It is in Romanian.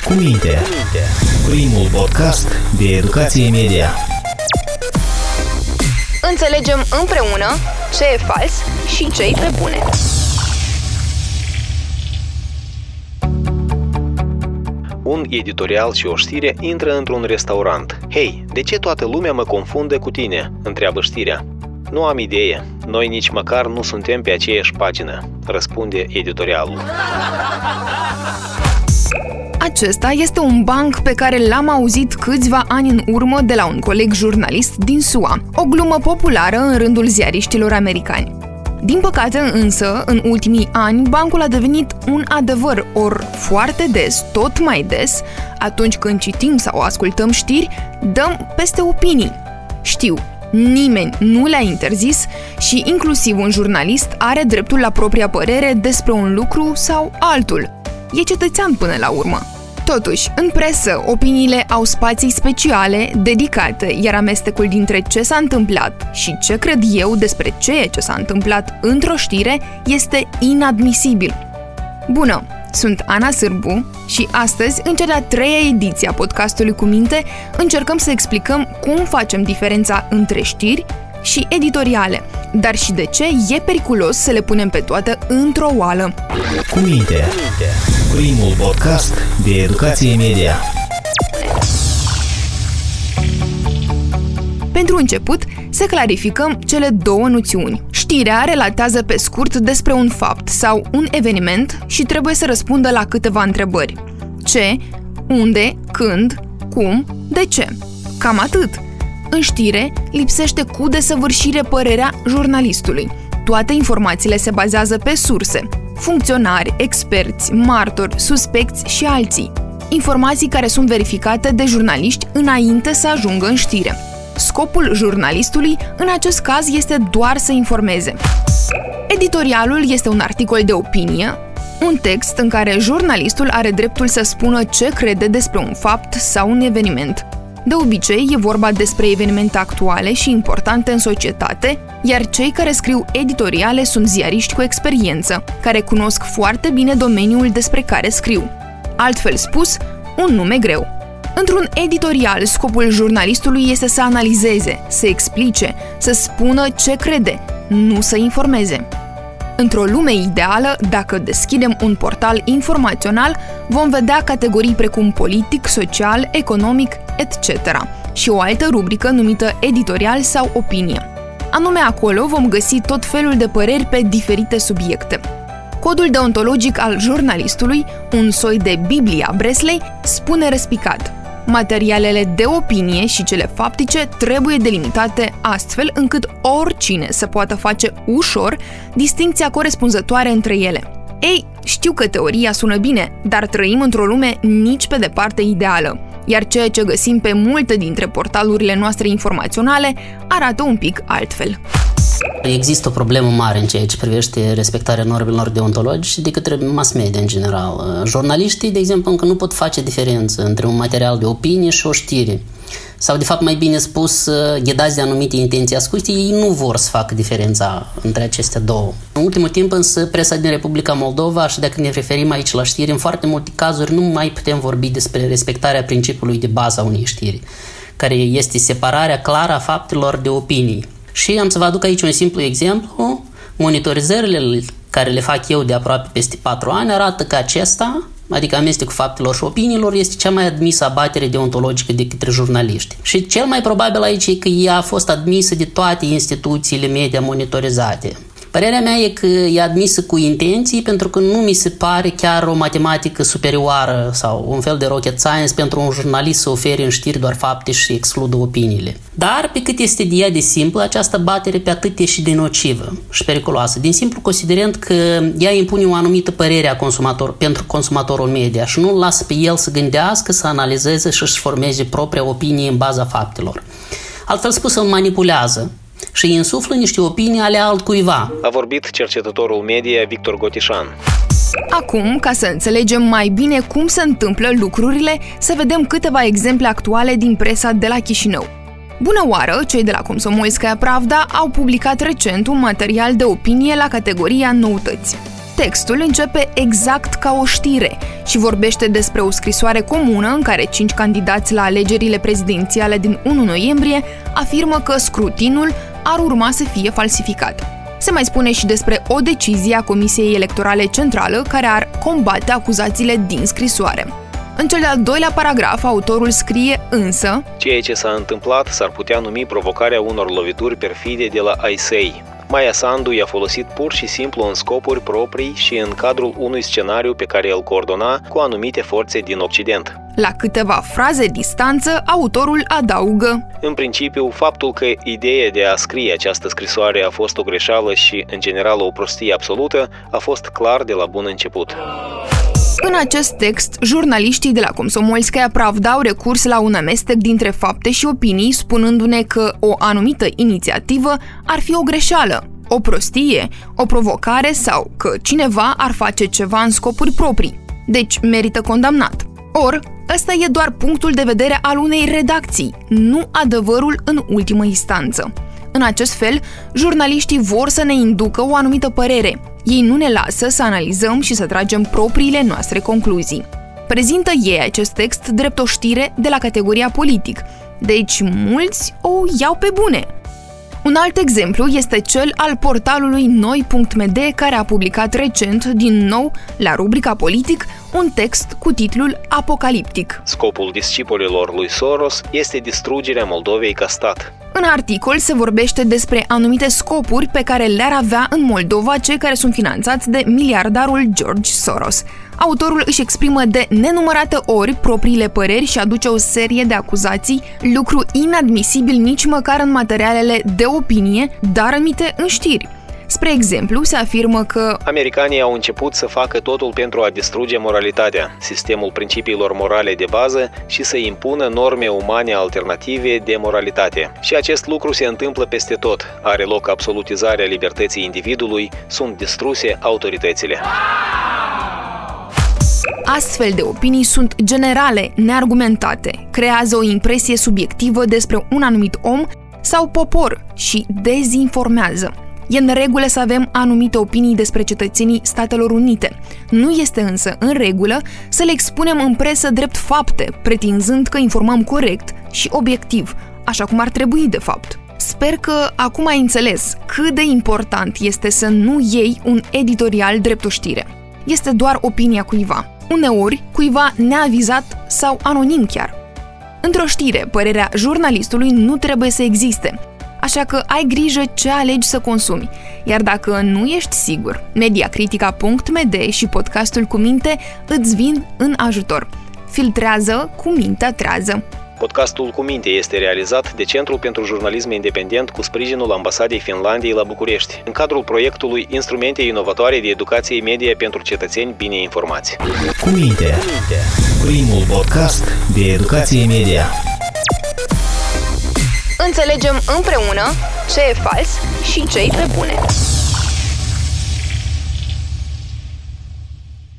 Cu minte. Primul podcast de educație media. Înțelegem împreună ce e fals și ce e pe bune. Un editorial și o știre intră într-un restaurant. Hei, de ce toată lumea mă confunde cu tine? întreabă știrea. Nu am idee. Noi nici măcar nu suntem pe aceeași pagină, răspunde editorialul. Acesta este un banc pe care l-am auzit câțiva ani în urmă de la un coleg jurnalist din SUA, o glumă populară în rândul ziariștilor americani. Din păcate însă, în ultimii ani, bancul a devenit un adevăr, or foarte des, tot mai des, atunci când citim sau ascultăm știri, dăm peste opinii. Știu, nimeni nu le-a interzis și inclusiv un jurnalist are dreptul la propria părere despre un lucru sau altul. E cetățean până la urmă. Totuși, în presă, opiniile au spații speciale, dedicate, iar amestecul dintre ce s-a întâmplat și ce cred eu despre ceea ce s-a întâmplat într-o știre este inadmisibil. Bună! Sunt Ana Sârbu și astăzi, în cea de-a treia ediție a podcastului cu minte, încercăm să explicăm cum facem diferența între știri și editoriale, dar și de ce e periculos să le punem pe toate într-o oală. Cu minte. Primul podcast de educație media. Pentru început, să clarificăm cele două noțiuni. Știrea relatează pe scurt despre un fapt sau un eveniment și trebuie să răspundă la câteva întrebări. Ce, unde, când, cum, de ce. Cam atât. În știre, lipsește cu desăvârșire părerea jurnalistului. Toate informațiile se bazează pe surse, funcționari, experți, martori, suspecți și alții. Informații care sunt verificate de jurnaliști înainte să ajungă în știre. Scopul jurnalistului în acest caz este doar să informeze. Editorialul este un articol de opinie, un text în care jurnalistul are dreptul să spună ce crede despre un fapt sau un eveniment. De obicei, e vorba despre evenimente actuale și importante în societate, iar cei care scriu editoriale sunt ziariști cu experiență, care cunosc foarte bine domeniul despre care scriu. Altfel spus, un nume greu. Într-un editorial, scopul jurnalistului este să analizeze, să explice, să spună ce crede, nu să informeze. Într-o lume ideală, dacă deschidem un portal informațional, vom vedea categorii precum politic, social, economic, etc. și o altă rubrică numită editorial sau opinie. Anume acolo vom găsi tot felul de păreri pe diferite subiecte. Codul deontologic al jurnalistului, un soi de Biblia Bresley, spune respicat – Materialele de opinie și cele faptice trebuie delimitate astfel încât oricine să poată face ușor distinția corespunzătoare între ele. Ei, știu că teoria sună bine, dar trăim într-o lume nici pe departe ideală, iar ceea ce găsim pe multe dintre portalurile noastre informaționale arată un pic altfel. Există o problemă mare în ceea ce privește respectarea normelor deontologice de către mass media în general. Jurnaliștii, de exemplu, încă nu pot face diferență între un material de opinie și o știre. Sau, de fapt, mai bine spus, ghedați de anumite intenții ascunse, ei nu vor să facă diferența între aceste două. În ultimul timp, însă, presa din Republica Moldova, și dacă ne referim aici la știri, în foarte multe cazuri nu mai putem vorbi despre respectarea principiului de bază a unei știri, care este separarea clară a faptelor de opinii. Și am să vă aduc aici un simplu exemplu. Monitorizările care le fac eu de aproape peste 4 ani arată că acesta, adică amestecul faptelor și opiniilor, este cea mai admisă abatere deontologică de către jurnaliști. Și cel mai probabil aici e că ea a fost admisă de toate instituțiile media monitorizate. Părerea mea e că e admisă cu intenții pentru că nu mi se pare chiar o matematică superioară sau un fel de rocket science pentru un jurnalist să ofere în știri doar fapte și excludă opiniile. Dar pe cât este de ea de simplă, această batere pe atât e și de nocivă și periculoasă, din simplu considerent că ea impune o anumită părere a consumator, pentru consumatorul media și nu îl lasă pe el să gândească, să analizeze și să-și formeze propria opinie în baza faptelor. Altfel spus, îl manipulează, și îi însuflă niște opinii ale altcuiva. A vorbit cercetătorul media Victor Gotișan. Acum, ca să înțelegem mai bine cum se întâmplă lucrurile, să vedem câteva exemple actuale din presa de la Chișinău. Bună oară, cei de la Comsomolskaya Pravda au publicat recent un material de opinie la categoria noutăți. Textul începe exact ca o știre și vorbește despre o scrisoare comună în care cinci candidați la alegerile prezidențiale din 1 noiembrie afirmă că scrutinul ar urma să fie falsificat. Se mai spune și despre o decizie a Comisiei Electorale Centrală care ar combate acuzațiile din scrisoare. În cel de-al doilea paragraf, autorul scrie însă Ceea ce s-a întâmplat s-ar putea numi provocarea unor lovituri perfide de la ISEI. Maia Sandu i-a folosit pur și simplu în scopuri proprii și în cadrul unui scenariu pe care îl coordona cu anumite forțe din Occident. La câteva fraze distanță, autorul adaugă În principiu, faptul că ideea de a scrie această scrisoare a fost o greșeală și, în general, o prostie absolută, a fost clar de la bun început. În acest text, jurnaliștii de la Komsomolskaya Pravda au recurs la un amestec dintre fapte și opinii, spunându-ne că o anumită inițiativă ar fi o greșeală, o prostie, o provocare sau că cineva ar face ceva în scopuri proprii. Deci merită condamnat. Or, ăsta e doar punctul de vedere al unei redacții, nu adevărul în ultimă instanță. În acest fel, jurnaliștii vor să ne inducă o anumită părere. Ei nu ne lasă să analizăm și să tragem propriile noastre concluzii. Prezintă ei acest text drept o știre de la categoria politic, deci mulți o iau pe bune. Un alt exemplu este cel al portalului Noi.md care a publicat recent, din nou, la rubrica politic, un text cu titlul Apocaliptic. Scopul discipolilor lui Soros este distrugerea Moldovei ca stat. În articol se vorbește despre anumite scopuri pe care le-ar avea în Moldova cei care sunt finanțați de miliardarul George Soros. Autorul își exprimă de nenumărate ori propriile păreri și aduce o serie de acuzații, lucru inadmisibil nici măcar în materialele de opinie, dar amite în știri. Spre exemplu, se afirmă că Americanii au început să facă totul pentru a distruge moralitatea, sistemul principiilor morale de bază și să impună norme umane alternative de moralitate. Și acest lucru se întâmplă peste tot. Are loc absolutizarea libertății individului, sunt distruse autoritățile. Astfel de opinii sunt generale, neargumentate, creează o impresie subiectivă despre un anumit om sau popor și dezinformează. E în regulă să avem anumite opinii despre cetățenii Statelor Unite. Nu este însă în regulă să le expunem în presă drept fapte, pretinzând că informăm corect și obiectiv, așa cum ar trebui de fapt. Sper că acum ai înțeles cât de important este să nu iei un editorial drept o știre. Este doar opinia cuiva. Uneori, cuiva neavizat sau anonim chiar. Într-o știre, părerea jurnalistului nu trebuie să existe, așa că ai grijă ce alegi să consumi. Iar dacă nu ești sigur, mediacritica.md și podcastul cu minte îți vin în ajutor. Filtrează cu mintea trează. Podcastul cu minte este realizat de Centrul pentru Jurnalism Independent cu sprijinul Ambasadei Finlandiei la București, în cadrul proiectului Instrumente inovatoare de educație media pentru cetățeni bine informați. Cu minte, primul podcast de educație media. Înțelegem împreună ce e fals și ce e pe bune.